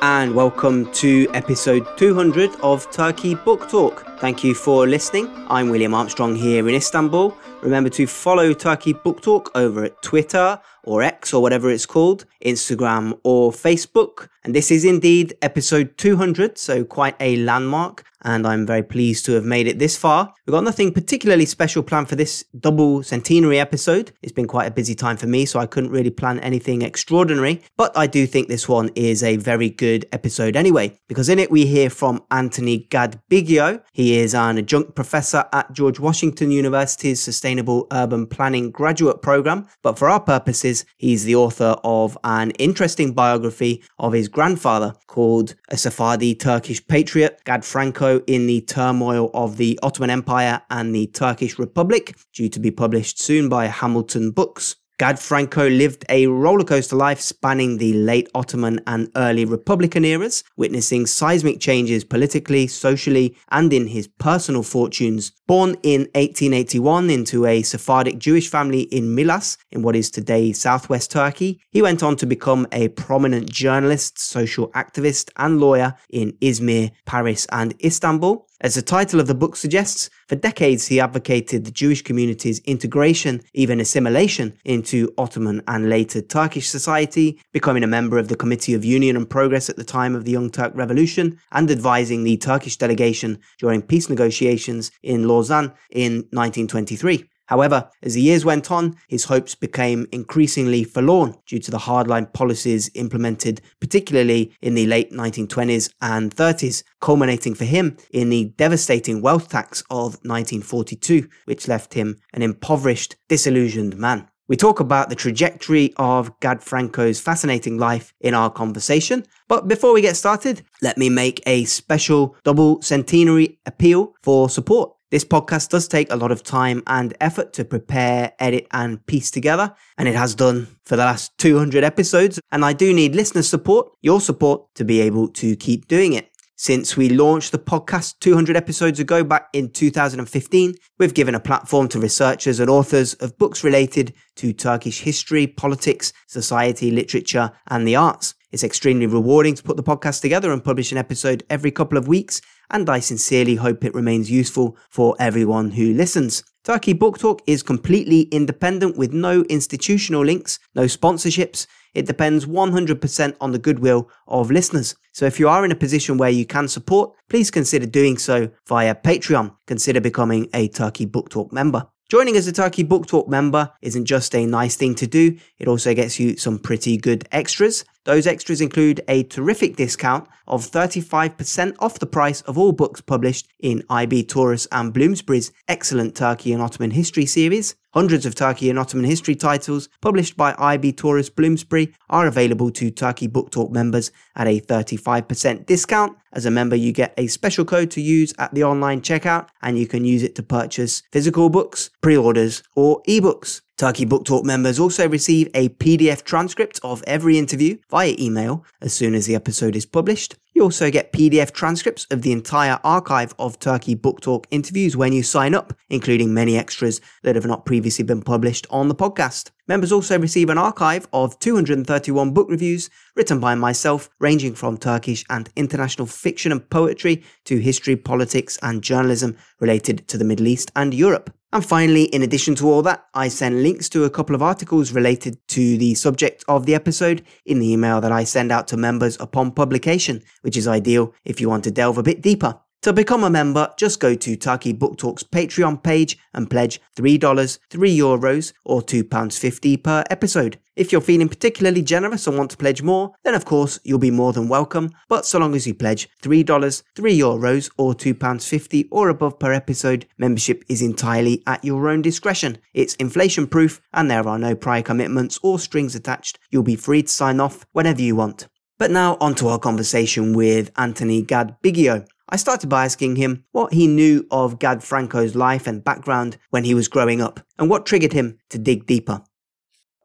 And welcome to episode 200 of Turkey Book Talk. Thank you for listening. I'm William Armstrong here in Istanbul. Remember to follow Turkey Book Talk over at Twitter or X or whatever it's called, Instagram or Facebook. And this is indeed episode 200, so quite a landmark and I'm very pleased to have made it this far. We've got nothing particularly special planned for this double centenary episode. It's been quite a busy time for me, so I couldn't really plan anything extraordinary, but I do think this one is a very good episode anyway, because in it we hear from Anthony Gad Bigio. He is an adjunct professor at George Washington University's Sustainable Urban Planning graduate program, but for our purposes, he's the author of an interesting biography of his grandfather called A Sephardi Turkish Patriot, Gad Franco in the turmoil of the Ottoman Empire and the Turkish Republic, due to be published soon by Hamilton Books. Gad Franco lived a rollercoaster life spanning the late Ottoman and early Republican eras, witnessing seismic changes politically, socially, and in his personal fortunes. Born in 1881 into a Sephardic Jewish family in Milas, in what is today southwest Turkey, he went on to become a prominent journalist, social activist, and lawyer in Izmir, Paris, and Istanbul. As the title of the book suggests, for decades he advocated the Jewish community's integration, even assimilation, into Ottoman and later Turkish society, becoming a member of the Committee of Union and Progress at the time of the Young Turk Revolution, and advising the Turkish delegation during peace negotiations in Lausanne in 1923. However, as the years went on, his hopes became increasingly forlorn due to the hardline policies implemented, particularly in the late 1920s and 30s, culminating for him in the devastating wealth tax of 1942, which left him an impoverished, disillusioned man. We talk about the trajectory of Gad Franco's fascinating life in our conversation. But before we get started, let me make a special double centenary appeal for support. This podcast does take a lot of time and effort to prepare, edit, and piece together, and it has done for the last 200 episodes. And I do need listener support, your support, to be able to keep doing it. Since we launched the podcast 200 episodes ago back in 2015, we've given a platform to researchers and authors of books related to Turkish history, politics, society, literature, and the arts. It's extremely rewarding to put the podcast together and publish an episode every couple of weeks, and I sincerely hope it remains useful for everyone who listens. Turkey Book Talk is completely independent with no institutional links, no sponsorships. It depends 100% on the goodwill of listeners. So if you are in a position where you can support, please consider doing so via Patreon. Consider becoming a Turkey Book Talk member. Joining as a Turkey Book Talk member isn't just a nice thing to do, it also gets you some pretty good extras. Those extras include a terrific discount of 35% off the price of all books published in IB Tauris and Bloomsbury's excellent Turkey and Ottoman history series. Hundreds of Turkey and Ottoman history titles published by IB Tauris Bloomsbury are available to Turkey Book Talk members at a 35% discount. As a member, you get a special code to use at the online checkout, and you can use it to purchase physical books, pre orders, or ebooks. Turkey Book Talk members also receive a PDF transcript of every interview via email as soon as the episode is published. You also get PDF transcripts of the entire archive of Turkey Book Talk interviews when you sign up, including many extras that have not previously been published on the podcast. Members also receive an archive of 231 book reviews written by myself, ranging from Turkish and international fiction and poetry to history, politics, and journalism related to the Middle East and Europe. And finally, in addition to all that, I send links to a couple of articles related to the subject of the episode in the email that I send out to members upon publication, which is ideal if you want to delve a bit deeper. To become a member, just go to Turkey Book Talk's Patreon page and pledge $3, 3 euros, or £2.50 per episode. If you're feeling particularly generous and want to pledge more, then of course you'll be more than welcome, but so long as you pledge $3, 3 euros, or £2.50 or above per episode, membership is entirely at your own discretion. It's inflation proof and there are no prior commitments or strings attached. You'll be free to sign off whenever you want. But now on to our conversation with Anthony Gad Bigio. I started by asking him what he knew of Gad Franco's life and background when he was growing up, and what triggered him to dig deeper.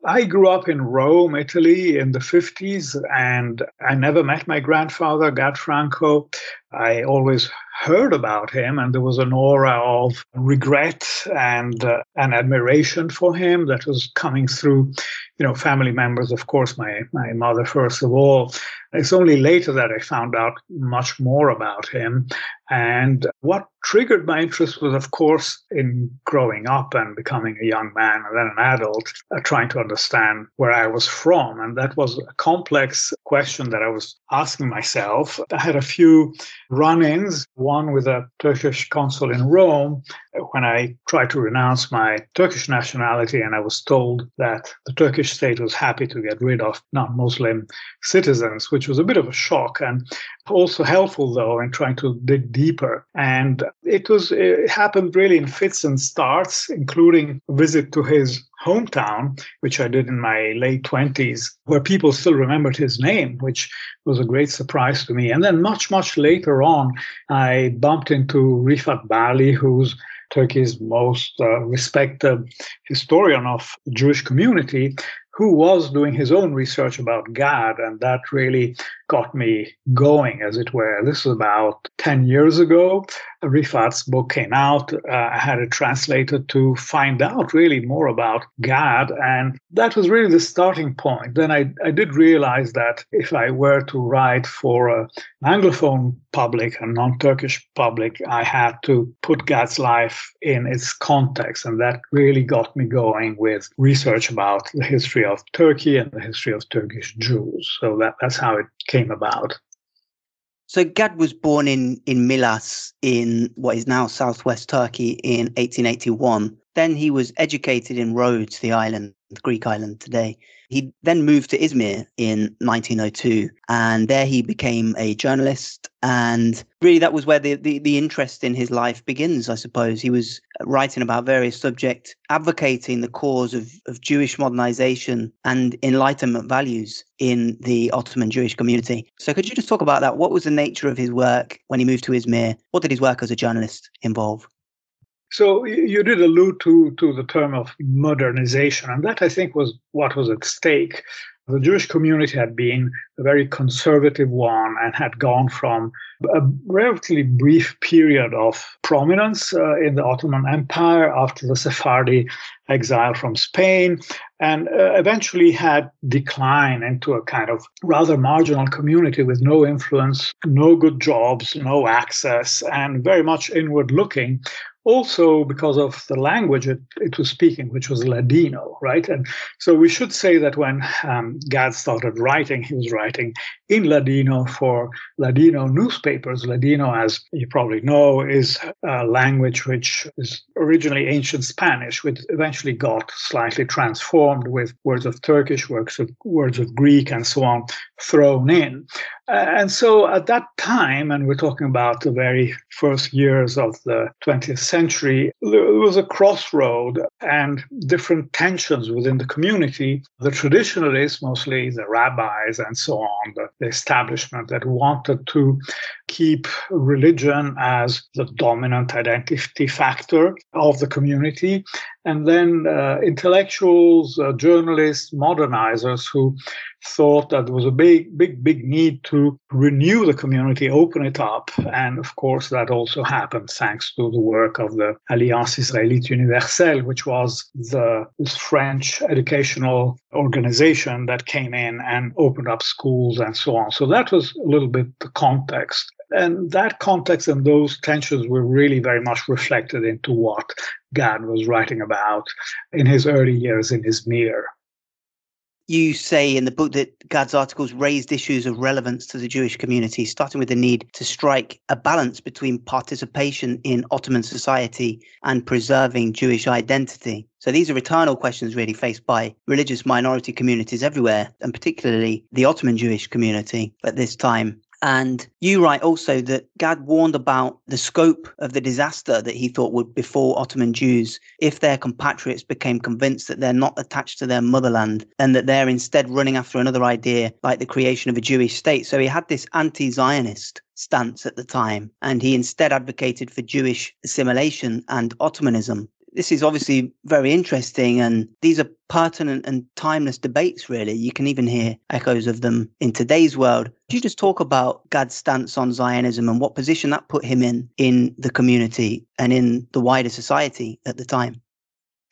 I grew up in Rome, Italy in the 50s, and I never met my grandfather, Gad Franco. I always heard about him, and there was an aura of regret and uh, an admiration for him that was coming through you know, family members, of course, my, my mother first of all. It's only later that I found out much more about him. And what triggered my interest was, of course, in growing up and becoming a young man and then an adult, uh, trying to understand where I was from. And that was a complex question that I was asking myself. I had a few run ins, one with a Turkish consul in Rome when I tried to renounce my Turkish nationality, and I was told that the Turkish state was happy to get rid of non Muslim citizens, which was a bit of a shock and also helpful, though, in trying to dig deeper. And it was it happened really in fits and starts, including a visit to his hometown, which I did in my late 20s, where people still remembered his name, which was a great surprise to me. And then much, much later on, I bumped into Rifat Bali, who's Turkey's most uh, respected historian of the Jewish community, who was doing his own research about Gad, and that really got me going, as it were. This was about 10 years ago. Rifat's book came out. Uh, I had it translated to find out really more about Gad, and that was really the starting point. Then I, I did realize that if I were to write for an Anglophone public, a non Turkish public, I had to put Gad's life in its context, and that really got me going with research about the history of Turkey and the history of Turkish Jews. So that, that's how it came about. So Gad was born in, in Milas in what is now southwest Turkey in 1881. Then he was educated in Rhodes, the island, the Greek island today. He then moved to Izmir in 1902, and there he became a journalist. And really, that was where the, the, the, interest in his life begins, I suppose. He was writing about various subjects, advocating the cause of, of Jewish modernization and Enlightenment values in the Ottoman Jewish community. So, could you just talk about that? What was the nature of his work when he moved to Izmir? What did his work as a journalist involve? So you did allude to to the term of modernization, and that I think was what was at stake. The Jewish community had been a very conservative one and had gone from a relatively brief period of prominence uh, in the Ottoman Empire after the Sephardi exile from Spain, and uh, eventually had declined into a kind of rather marginal community with no influence, no good jobs, no access, and very much inward looking, also because of the language it, it, was speaking, which was Ladino, right? And so we should say that when um, Gad started writing, he was writing in Ladino for Ladino newspapers. Ladino, as you probably know, is a language which is originally ancient Spanish, which eventually got slightly transformed with words of Turkish, words of, words of Greek, and so on thrown in. And so at that time, and we're talking about the very first years of the 20th century, there was a crossroad and different tensions within the community. The traditionalists, mostly the rabbis and so on, the, the establishment that wanted to keep religion as the dominant identity factor of the community. And then uh, intellectuals, uh, journalists, modernizers who thought that there was a big, big, big need to renew the community, open it up. And of course, that also happened thanks to the work of the Alliance Israélite Universelle, which was the French educational organization that came in and opened up schools and so on. So that was a little bit the context. And that context and those tensions were really very much reflected into what Gad was writing about in his early years in Izmir. You say in the book that Gad's articles raised issues of relevance to the Jewish community, starting with the need to strike a balance between participation in Ottoman society and preserving Jewish identity. So these are eternal questions really faced by religious minority communities everywhere, and particularly the Ottoman Jewish community at this time. And you write also that Gad warned about the scope of the disaster that he thought would befall Ottoman Jews if their compatriots became convinced that they're not attached to their motherland and that they're instead running after another idea like the creation of a Jewish state. So he had this anti Zionist stance at the time, and he instead advocated for Jewish assimilation and Ottomanism this is obviously very interesting and these are pertinent and timeless debates really you can even hear echoes of them in today's world could you just talk about gad's stance on zionism and what position that put him in in the community and in the wider society at the time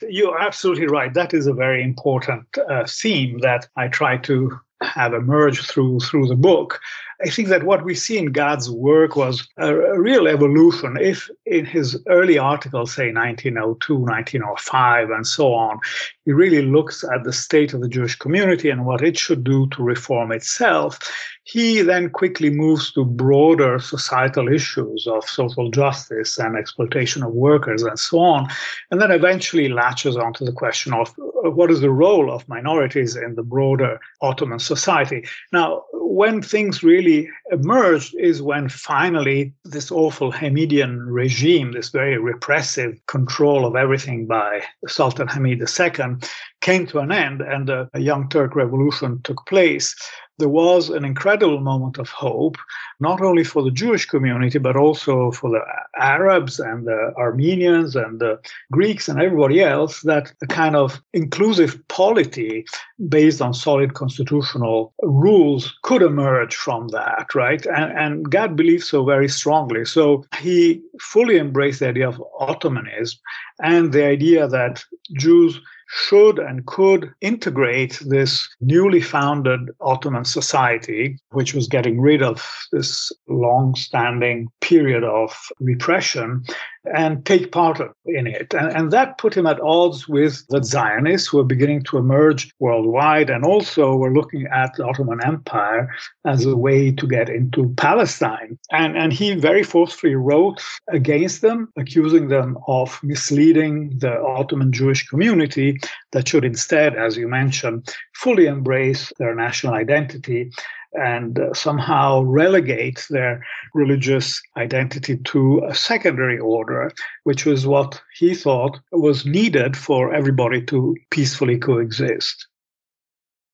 You're absolutely right. That is a very important uh, theme that I try to have emerged through through the book. I think that what we see in Gad's work was a, a, real evolution. If in his early articles, say 1902, 1905, and so on, he really looks at the state of the Jewish community and what it should do to reform itself, he then quickly moves to broader societal issues of social justice and exploitation of workers and so on, and then eventually latches onto the question of what is the role of minorities in the broader Ottoman society. Now, when things really emerged is when finally this awful Hamidian regime, this very repressive control of everything by Sultan Hamid II, came to an end and a Young Turk revolution took place there was an incredible moment of hope, not only for the Jewish community, but also for the Arabs and the Armenians and the Greeks and everybody else, that a kind of inclusive polity based on solid constitutional rules could emerge from that, right? And, and Gad believed so very strongly. So he fully embraced the idea of Ottomanism and the idea that Jews should and could integrate this newly founded Ottoman society, which was getting rid of this long standing period of repression, and take part in it. And, and that put him at odds with the Zionists who were beginning to emerge worldwide and also were looking at the Ottoman Empire as a way to get into Palestine. And, and he very forcefully wrote against them, accusing them of misleading the Ottoman Jewish community that should instead, as you mentioned, fully embrace their national identity and uh, somehow relegate their religious identity to a secondary order, which was what he thought was needed for everybody to peacefully coexist.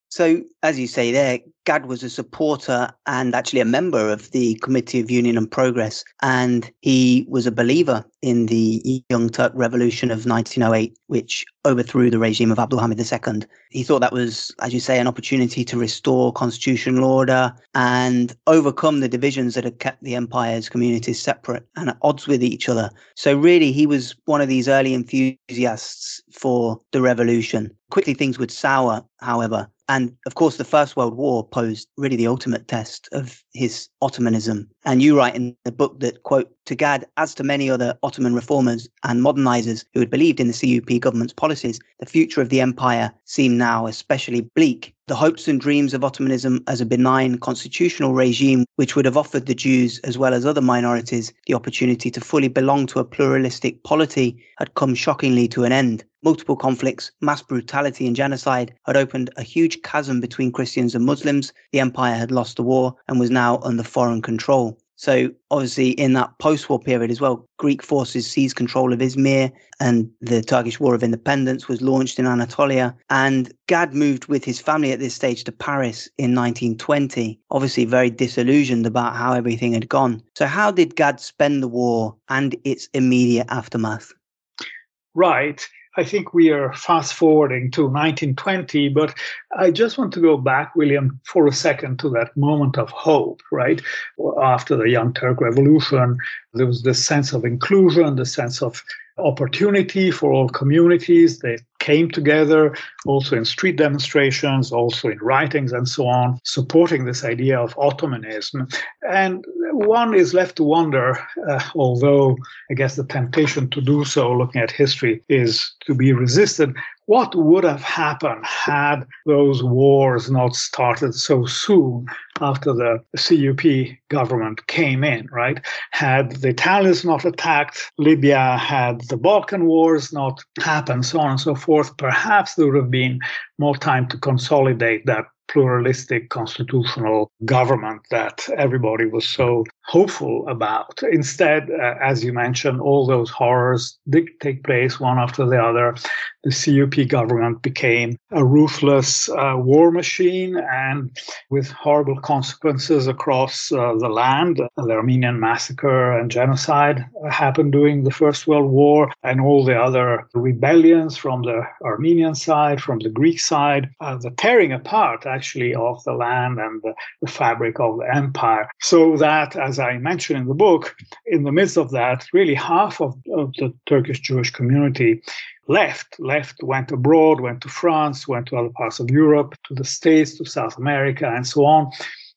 So, as you say there, Gad was a supporter and actually a member of the Committee of Union and Progress, and he was a believer in the Young Turk Revolution of 1908, which overthrew the regime of Abdulhamid II. He thought that was, as you say, an opportunity to restore constitutional order and overcome the divisions that had kept the empire's communities separate and at odds with each other. So, really, he was one of these early enthusiasts for the revolution. Quickly, things would sour, however, and of course, the First World War posed really the ultimate test of his Ottomanism. And you write in the book that, quote, to Gad, as to many other Ottoman reformers and modernizers who had believed in the CUP government's policies, the future of the empire seemed now especially bleak. The hopes and dreams of Ottomanism as a benign constitutional regime, which would have offered the Jews as well as other minorities the opportunity to fully belong to a pluralistic polity, had come shockingly to an end. Multiple conflicts, mass brutality, and genocide had opened a huge chasm between Christians and Muslims. The empire had lost the war and was now under foreign control. So obviously in that post-war period as well, Greek forces seized control of Izmir and the Turkish War of Independence was launched in Anatolia. And Gad moved with his family at this stage to Paris in 1920, obviously very disillusioned about how everything had gone. So how did Gad spend the war and its immediate aftermath? Right. I think we are fast forwarding to 1920, but I just want to go back, William, for a second to that moment of hope, right? After the Young Turk Revolution, there was this sense of inclusion, the sense of opportunity for all communities. They came together also in street demonstrations, also in writings and so on, supporting this idea of Ottomanism. And one is left to wonder, uh, although I guess the temptation to do so, looking at history, is to be resisted. What would have happened had those wars not started so soon after the CUP government came in, right? Had the Italians not attacked Libya, had the Balkan Wars not happened, so on and so forth, perhaps there would have been more time to consolidate that pluralistic constitutional government that everybody was so hopeful about. Instead, uh, as you mentioned, all those horrors did take place one after the other. The CUP government became a ruthless uh, war machine and with horrible consequences across uh, the land. The Armenian massacre and genocide happened during the First World War, and all the other rebellions from the Armenian side, from the Greek side, uh, the tearing apart actually of the land and the, the fabric of the empire. So that, as I mentioned in the book, in the midst of that, really half of, of the Turkish Jewish community left, left, went abroad, went to France, went to other parts of Europe, to the States, to South America, and so on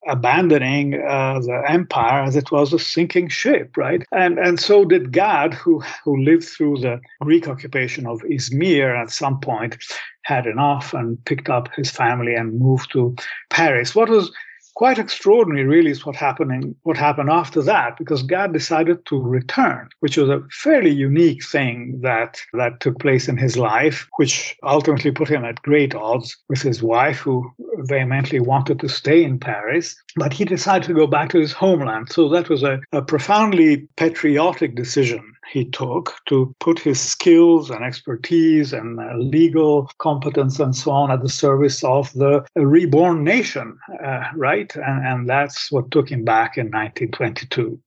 abandoning uh, the empire as it was a sinking ship, right? And and so did Gad, who who lived through the Greek occupation of Izmir at some point, had enough and picked up his family and moved to Paris. What was quite extraordinary, really, is what happening what happened after that, because Gad decided to return, which was a fairly unique thing that that took place in his life, which ultimately put him at great odds with his wife, who vehemently wanted to stay in Paris. But he decided to go back to his homeland. So that was a, a profoundly patriotic decision he took to put his skills and expertise and uh, legal competence and so on at the service of the reborn nation, uh, right? And, and that's what took him back in 1922.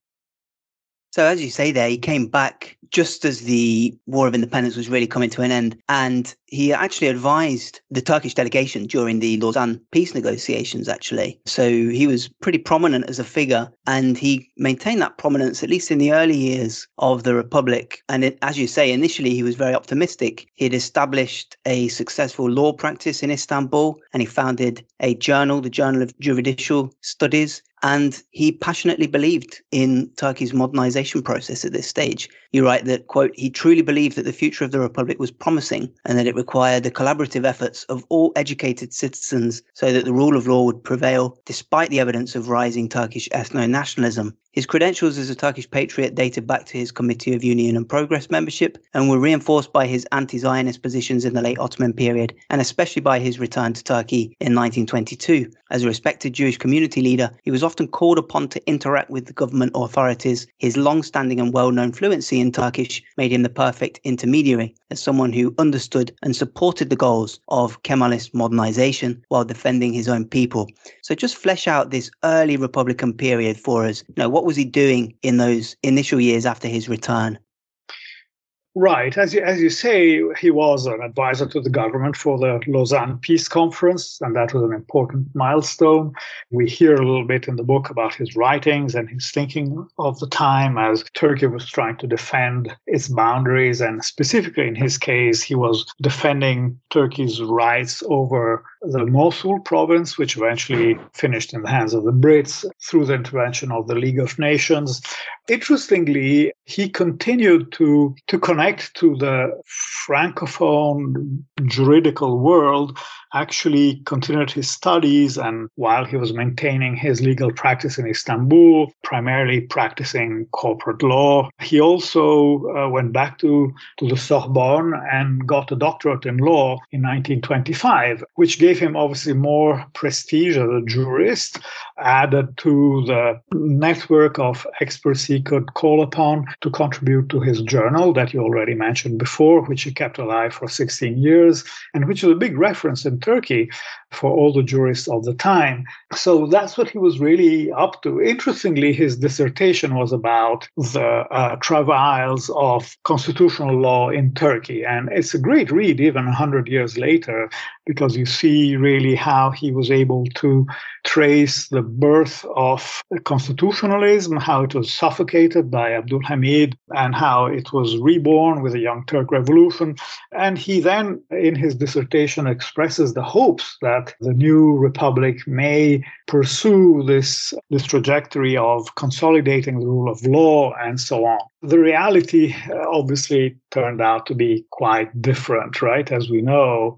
So, as you say there, he came back just as the War of Independence was really coming to an end. And he actually advised the Turkish delegation during the Lausanne peace negotiations, actually. So, he was pretty prominent as a figure. And he maintained that prominence, at least in the early years of the Republic. And it, as you say, initially he was very optimistic. He had established a successful law practice in Istanbul and he founded a journal, the Journal of Juridical Studies, and he passionately believed in Turkey's modernization process at this stage. You write that, quote, he truly believed that the future of the Republic was promising and that it required the collaborative efforts of all educated citizens so that the rule of law would prevail despite the evidence of rising Turkish ethno nationalism. His credentials as a Turkish patriot dated back to his Committee of Union and Progress membership and were reinforced by his anti Zionist positions in the late Ottoman period, and especially by his return to Turkey in 1922. As a respected Jewish community leader, he was often called upon to interact with the government authorities. His long standing and well known fluency in Turkish made him the perfect intermediary, as someone who understood and supported the goals of Kemalist modernization while defending his own people. So just flesh out this early Republican period for us. You know, what was he doing in those initial years after his return? Right. As you, as you say, he was an advisor to the government for the Lausanne Peace Conference, and that was an important milestone. We hear a little bit in the book about his writings and his thinking of the time as Turkey was trying to defend its boundaries. And specifically in his case, he was defending Turkey's rights over the Mosul province, which eventually finished in the hands of the Brits through the intervention of the League of Nations. Interestingly, he continued to, to connect to the francophone juridical world actually continued his studies and while he was maintaining his legal practice in Istanbul, primarily practicing corporate law, he also uh, went back to, to the Sorbonne and got a doctorate in law in 1925, which gave him obviously more prestige as a jurist, added to the network of experts he could call upon to contribute to his journal that you already mentioned before, which he kept alive for 16 years, and which is a big reference in Turkey for all the jurists of the time. So that's what he was really up to. Interestingly, his dissertation was about the uh, travails of constitutional law in Turkey. And it's a great read, even 100 years later, because you see really how he was able to trace the birth of constitutionalism, how it was suffocated by Abdul Hamid, and how it was reborn with the Young Turk Revolution. And he then, in his dissertation, expresses the hopes that the new republic may pursue this, this trajectory of consolidating the rule of law and so on. The reality uh, obviously turned out to be quite different, right? As we know,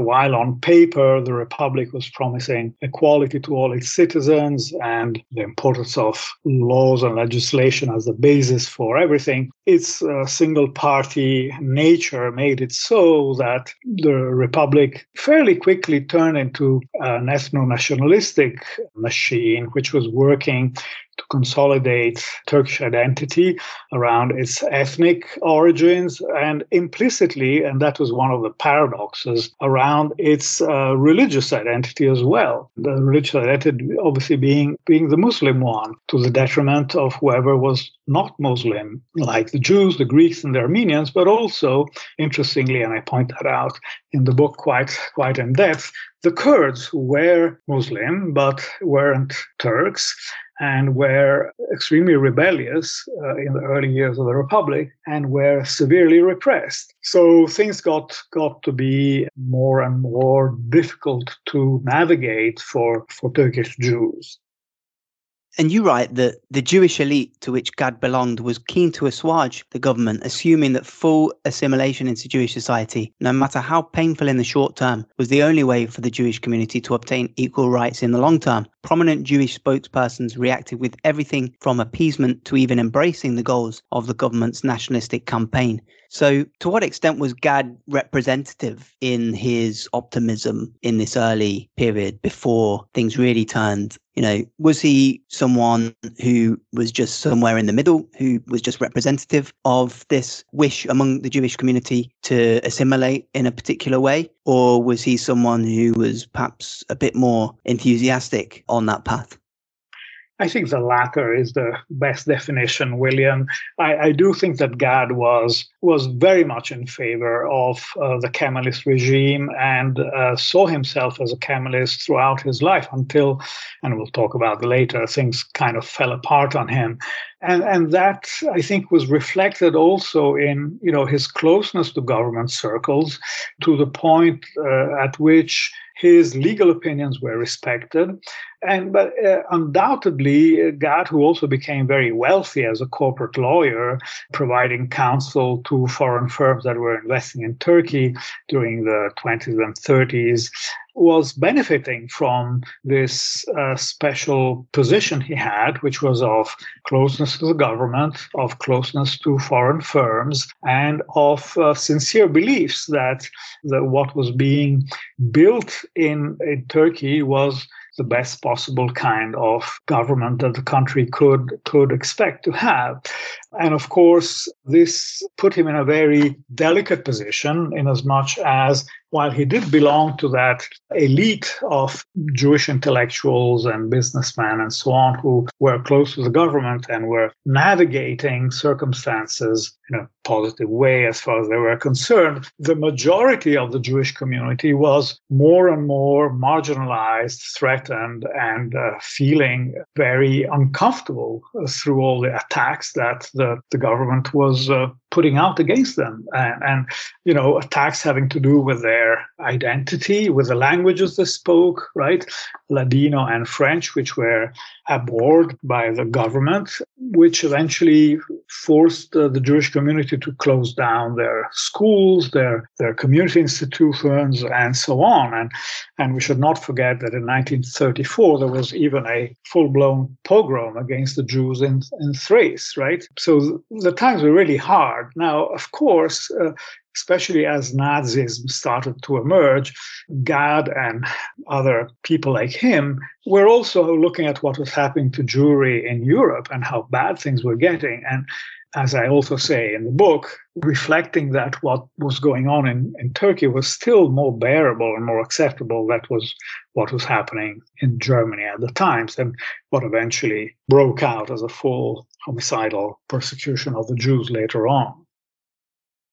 while on paper the republic was promising equality to all its citizens and the importance of laws and legislation as the basis for everything, its uh, single party nature made it so that the republic fairly quickly turned into an ethno nationalistic machine, which was working to consolidate Turkish identity around its ethnic origins and implicitly, and that was one of the paradoxes, around its uh, religious identity as well. The religious identity obviously being, being the Muslim one to the detriment of whoever was not Muslim, like the Jews, the Greeks, and the Armenians, but also, interestingly, and I point that out in the book quite, quite in depth, the Kurds were Muslim but weren't Turks and were extremely rebellious uh, in the early years of the republic and were severely repressed. So things got got to be more and more difficult to navigate for for turkish jews and you write that the Jewish elite to which Gad belonged was keen to assuage the government, assuming that full assimilation into Jewish society, no matter how painful in the short term, was the only way for the Jewish community to obtain equal rights in the long term. Prominent Jewish spokespersons reacted with everything from appeasement to even embracing the goals of the government's nationalistic campaign. So, to what extent was Gad representative in his optimism in this early period before things really turned? You know, was he someone who was just somewhere in the middle, who was just representative of this wish among the Jewish community to assimilate in a particular way? Or was he someone who was perhaps a bit more enthusiastic on that path? I think the latter is the best definition, William. I, I do think that Gad was was very much in favor of uh, the Kemalist regime and uh, saw himself as a Kemalist throughout his life until, and we'll talk about later, things kind of fell apart on him. And, and that I think was reflected also in you know his closeness to government circles, to the point uh, at which his legal opinions were respected. And but uh, undoubtedly, Gad, who also became very wealthy as a corporate lawyer, providing counsel to foreign firms that were investing in Turkey during the 20s and 30s, was benefiting from this uh, special position he had, which was of closeness to the government, of closeness to foreign firms, and of uh, sincere beliefs that the, what was being built in, in Turkey was the best possible kind of government that the country could could expect to have. And of course, this put him in a very delicate position in as much as while he did belong to that elite of Jewish intellectuals and businessmen and so on who were close to the government and were navigating circumstances in a positive way as far as they were concerned, the majority of the Jewish community was more and more marginalized, threatened, and uh, feeling very uncomfortable through all the attacks that the, the government was uh, putting out against them and, and, you know attacks having to do with their identity with the languages they spoke right? Ladino and french which were abhorred by the government which eventually forced uh, the jewish community to close down their schools their their community institutions and so on. And and we should not forget that in 1934 there was even a full-blown pogrom against the jews in in thrace right? So the times were really hard hard. Now, of course, uh, especially as Nazism started to emerge, Gad and other people like him were also looking at what was happening to Jewry in Europe and how bad things were getting. And as I also say in the book, reflecting that what was going on in, in Turkey was still more bearable and more acceptable. That was what was happening in Germany at the times and what eventually broke out as a full homicidal persecution of the Jews later on.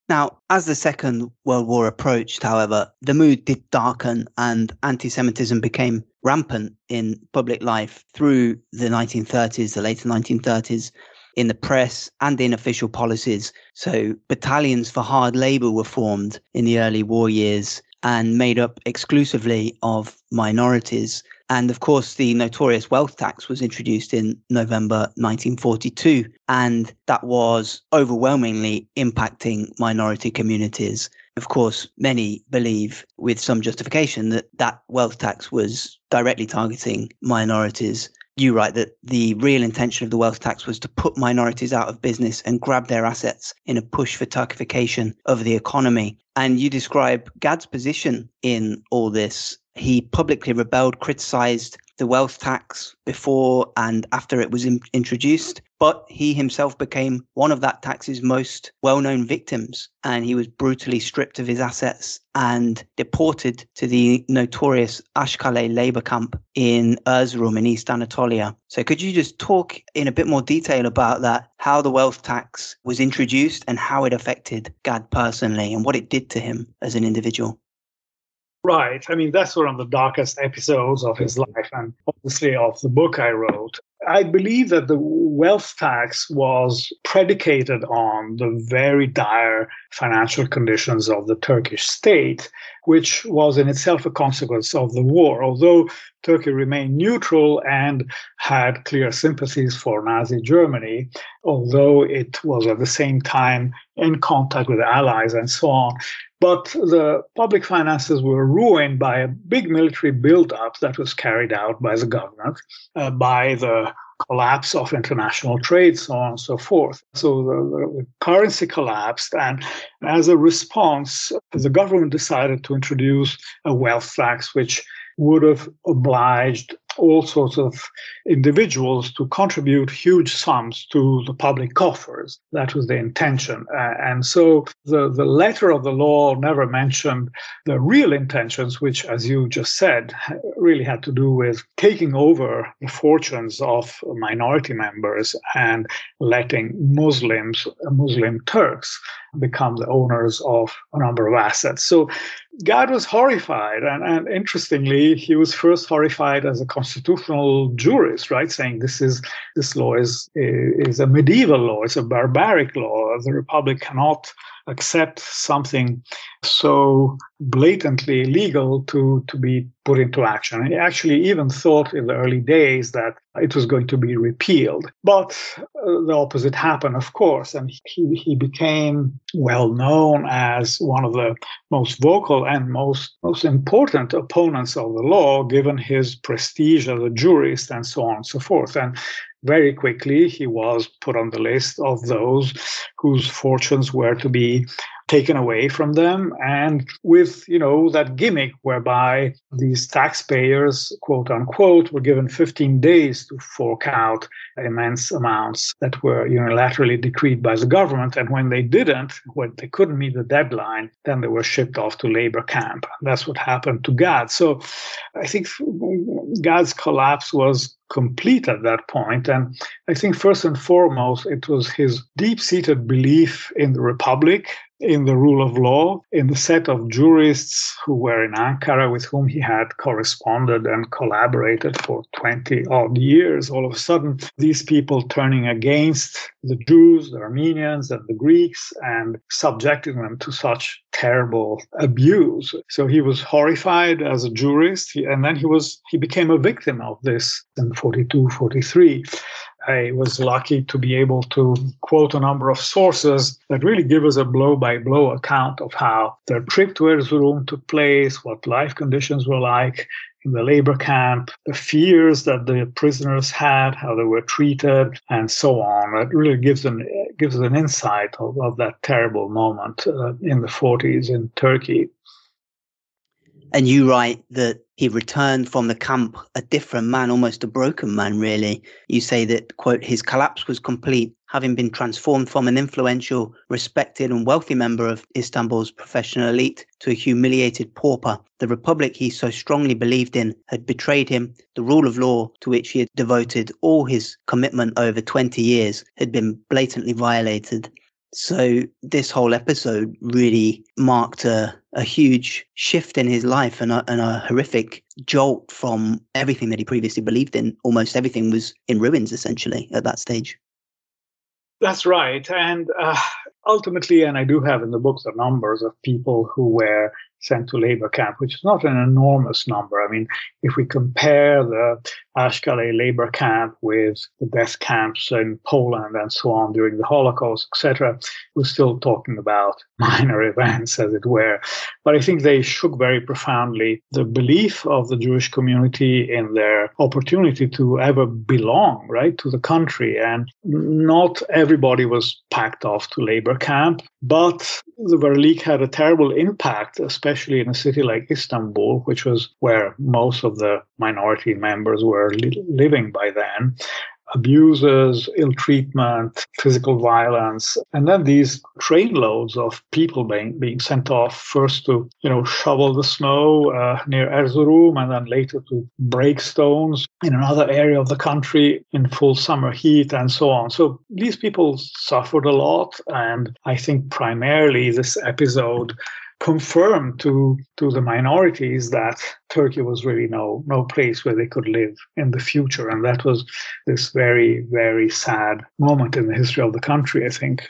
Now, as the Second World War approached, however, the mood did darken and anti Semitism became rampant in public life through the 1930s, the later 1930s, in the press and in official policies. So, battalions for hard labor were formed in the early war years and made up exclusively of minorities. And of course, the notorious wealth tax was introduced in November 1942, and that was overwhelmingly impacting minority communities. Of course, many believe with some justification that that wealth tax was directly targeting minorities. You write that the real intention of the wealth tax was to put minorities out of business and grab their assets in a push for Turkification of the economy. And you describe Gad's position in all this he publicly rebelled, criticized the wealth tax before and after it was in- introduced, but he himself became one of that tax's most well known victims. And he was brutally stripped of his assets and deported to the notorious Ashkale labor camp in Erzurum in East Anatolia. So, could you just talk in a bit more detail about that, how the wealth tax was introduced and how it affected Gad personally and what it did to him as an individual? Right. I mean, that's one of the darkest episodes of his life and obviously of the book I wrote. I believe that the wealth tax was predicated on the very dire financial conditions of the Turkish state, which was in itself a consequence of the war. Although Turkey remained neutral and had clear sympathies for Nazi Germany, although it was at the same time in contact with the Allies and so on. But the public finances were ruined by a big military buildup that was carried out by the government, uh, by the collapse of international trade, so on and so forth. So the, the, currency collapsed, and as a response, the government decided to introduce a wealth tax, which would have obliged all sorts of individuals to contribute huge sums to the public coffers. That was the intention. Uh, and so the, the letter of the law never mentioned the real intentions, which, as you just said, really had to do with taking over the fortunes of minority members and letting Muslims, Muslim Turks, become the owners of a number of assets. So Gad was horrified. And, and interestingly, he was first horrified as a constitutional jurist, right? Saying this is this law is is a medieval law, it's a barbaric law. The republic cannot accept something so blatantly illegal to, to be put into action. He actually even thought in the early days that it was going to be repealed. But uh, the opposite happened, of course, and he, he became well known as one of the most vocal and most, most important opponents of the law, given his prestige as a jurist and so on and so forth. And very quickly he was put on the list of those whose fortunes were to be taken away from them. And with you know that gimmick whereby these taxpayers quote unquote were given 15 days to fork out immense amounts that were unilaterally decreed by the government. And when they didn't when they couldn't meet the deadline then they were shipped off to labor camp. That's what happened to gad so i think gad's collapse was complete at that point. And I think first and foremost, it was his deep seated belief in the Republic in the rule of law, in the set of jurists who were in Ankara with whom he had corresponded and collaborated for 20 odd years. All of a sudden, these people turning against the Jews, the Armenians, and the Greeks and subjecting them to such terrible abuse. So he was horrified as a jurist, and then he was he became a victim of this in 42, 43. I was lucky to be able to quote a number of sources that really give us a blow by blow account of how the trip to Erzurum took place, what life conditions were like in the labor camp, the fears that the prisoners had, how they were treated, and so on. It really gives an gives an insight of, of that terrible moment uh, in the 40s in Turkey. And you write that he returned from the camp a different man, almost a broken man, really. You say that, quote, his collapse was complete, having been transformed from an influential, respected, and wealthy member of Istanbul's professional elite to a humiliated pauper. The republic he so strongly believed in had betrayed him. The rule of law, to which he had devoted all his commitment over 20 years, had been blatantly violated. So this whole episode really marked a, a huge shift in his life and a, and a horrific jolt from everything that he previously believed in. Almost everything was in ruins, essentially, at that stage. That's right. And uh, ultimately, and I do have in the book the numbers of people who were sent to labor camp, which is not an enormous number. I mean, if we compare the Ashkale labor camp with the death camps in Poland and so on during the Holocaust, etc., we're still talking about minor events, as it were. But I think they shook very profoundly the belief of the Jewish community in their opportunity to ever belong, right, to the country. And not everybody was packed off to labor camp, but the Varlik had a terrible impact, especially in a city like Istanbul, which was where most of the minority members were li- living by then abuses, ill treatment, physical violence, and then these trainloads of people being, being sent off first to, you know, shovel the snow uh, near Erzurum and then later to break stones in another area of the country in full summer heat and so on. So these people suffered a lot. And I think primarily this episode confirm to to the minorities that Turkey was really no no place where they could live in the future, and that was this very very sad moment in the history of the country. I think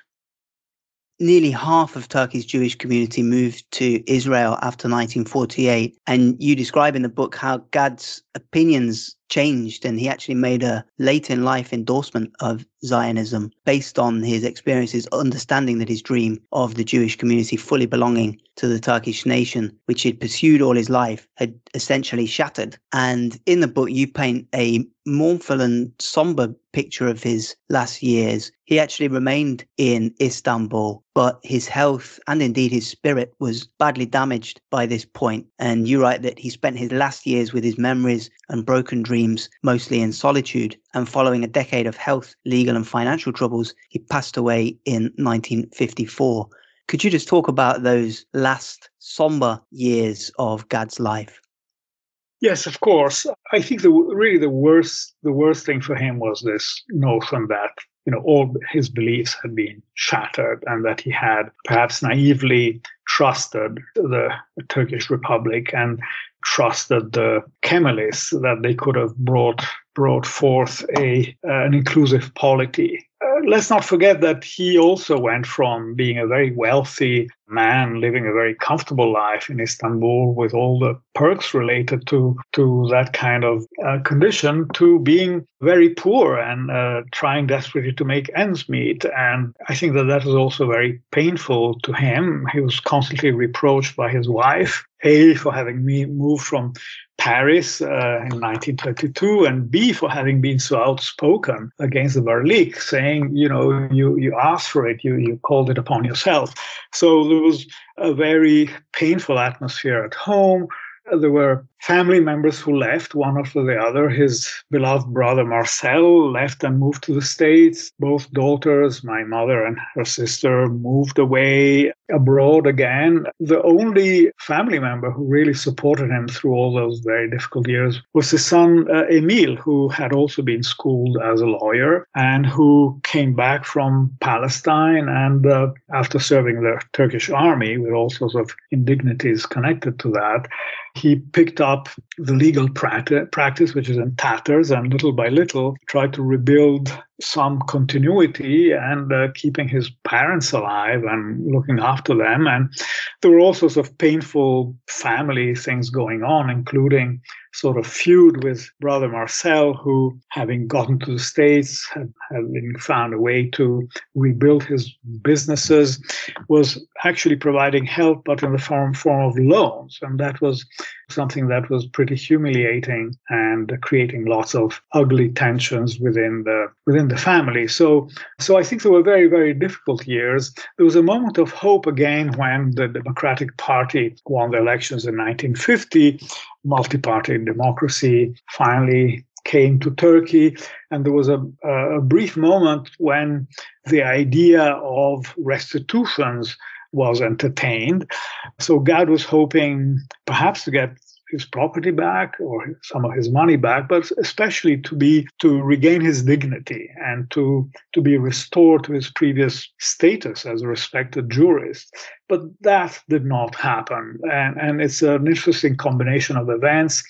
nearly half of Turkey's Jewish community moved to Israel after 1948. And you describe in the book how Gad's opinions changed and he actually made a late in life endorsement of Zionism based on his experiences, understanding that his dream of the Jewish community fully belonging to the Turkish nation, which he'd pursued all his life, had essentially shattered. And in the book, you paint a mournful and somber picture of his last years. He actually remained in Istanbul, but his health and indeed his spirit was badly damaged by this point. And you write that he spent his last years with his memories and broken dreams, mostly in solitude. And following a decade of health, legal, and financial troubles, he passed away in 1954. Could you just talk about those last somber years of Gad's life? Yes, of course. I think the really the worst the worst thing for him was this notion that you know all his beliefs had been shattered and that he had perhaps naively trusted the Turkish Republic and trusted the Kemalists that they could have brought brought forth a uh, an inclusive polity let's not forget that he also went from being a very wealthy man living a very comfortable life in Istanbul with all the perks related to to that kind of uh, condition to being very poor and uh, trying desperately to make ends meet. And I think that that was also very painful to him. He was constantly reproached by his wife a for having me moved from Paris uh, in 1922, and B for having been so outspoken against the Varlik, saying, you know, you you asked for it, you you called it upon yourself. So there was a very painful atmosphere at home. There were family members who left one after the other. His beloved brother Marcel left and moved to the States. Both daughters, my mother and her sister, moved away abroad again. The only family member who really supported him through all those very difficult years was his son uh, Emil, who had also been schooled as a lawyer and who came back from Palestine. And uh, after serving the Turkish army with all sorts of indignities connected to that, he picked up the legal practice, which is in tatters, and little by little tried to rebuild some continuity and uh, keeping his parents alive and looking after them. And there were all sorts of painful family things going on, including sort of feud with brother Marcel, who, having gotten to the States, had, had been found a way to rebuild his businesses, was actually providing help, but in the form, form of loans. And that was something that was pretty humiliating and creating lots of ugly tensions within the within the family. So so I think there were very, very difficult years. There was a moment of hope again when the Democratic Party won the elections in 1950 multi-party democracy finally came to Turkey. And there was a, a brief moment when the idea of restitutions was entertained. So Gad was hoping perhaps to get his property back or some of his money back, but especially to be to regain his dignity and to to be restored to his previous status as a respected jurist. But that did not happen, and, and it's an interesting combination of events.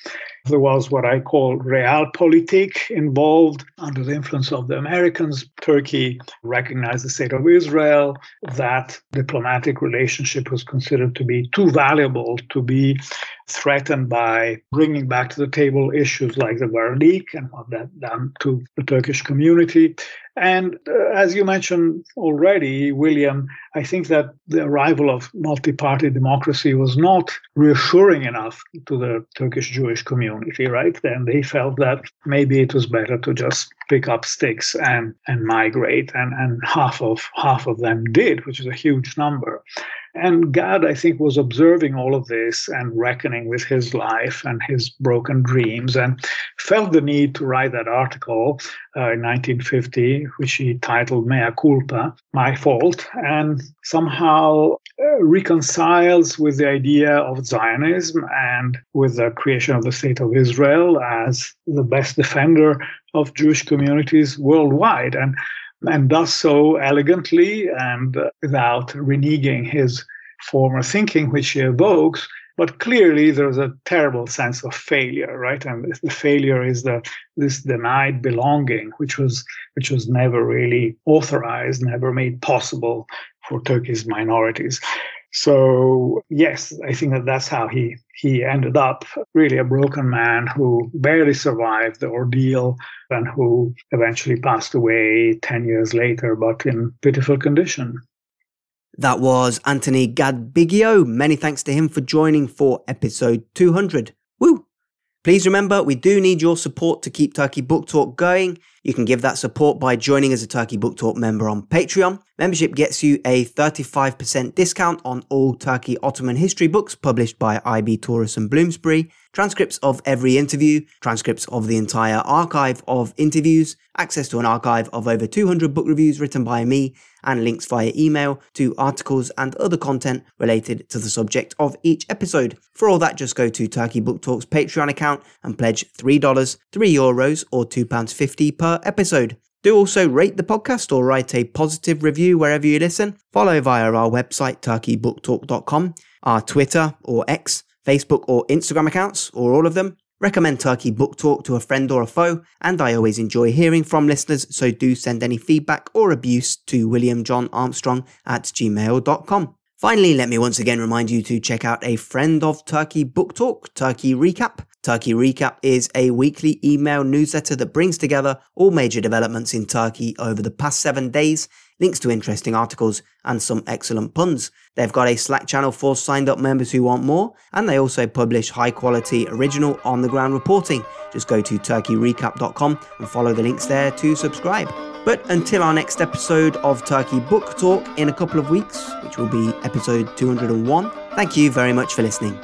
There was what I call realpolitik involved under the influence of the Americans. Turkey recognized the state of Israel. That diplomatic relationship was considered to be too valuable to be threatened by bringing back to the table issues like the Varlik and what that done to the Turkish community. And uh, as you mentioned already, William, I think that the arrival of multi party democracy was not reassuring enough to the Turkish Jewish community, right? And they felt that maybe it was better to just pick up sticks and, and migrate. And, and half of half of them did, which is a huge number. And Gad, I think, was observing all of this and reckoning with his life and his broken dreams and felt the need to write that article uh, in 1950, which he titled Mea Culpa, My Fault, and somehow uh, reconciles with the idea of Zionism and with the creation of the State of Israel as the best defender of Jewish communities worldwide. And and does so elegantly and without reneging his former thinking which he evokes. But clearly, there's a terrible sense of failure, right? And the failure is the this denied belonging, which was which was never really authorized, never made possible for Turkey's minorities. So yes, I think that that's how he he ended up really a broken man who barely survived the ordeal and who eventually passed away 10 years later, but in pitiful condition. That was Anthony Gad Bigio. Many thanks to him for joining for episode 200. Woo! Please remember, we do need your support to keep Turkey Book Talk going. You can give that support by joining as a Turkey Book Talk member on Patreon. Membership gets you a 35% discount on all Turkey Ottoman history books published by IB Tauris and Bloomsbury, transcripts of every interview, transcripts of the entire archive of interviews, access to an archive of over 200 book reviews written by me, and links via email to articles and other content related to the subject of each episode. For all that, just go to Turkey Book Talk's Patreon account and pledge $3, 3 euros, or £2.50 episode. Do also rate the podcast or write a positive review wherever you listen. Follow via our website, turkeybooktalk.com, our Twitter or X, Facebook or Instagram accounts, or all of them. Recommend Turkey Book Talk to a friend or a foe, and I always enjoy hearing from listeners, so do send any feedback or abuse to williamjohnarmstrong at gmail.com. Finally, let me once again remind you to check out a friend of Turkey Book Talk, Turkey Recap. Turkey Recap is a weekly email newsletter that brings together all major developments in Turkey over the past seven days, links to interesting articles, and some excellent puns. They've got a Slack channel for signed up members who want more, and they also publish high quality, original, on the ground reporting. Just go to turkeyrecap.com and follow the links there to subscribe. But until our next episode of Turkey Book Talk in a couple of weeks, which will be episode 201, thank you very much for listening.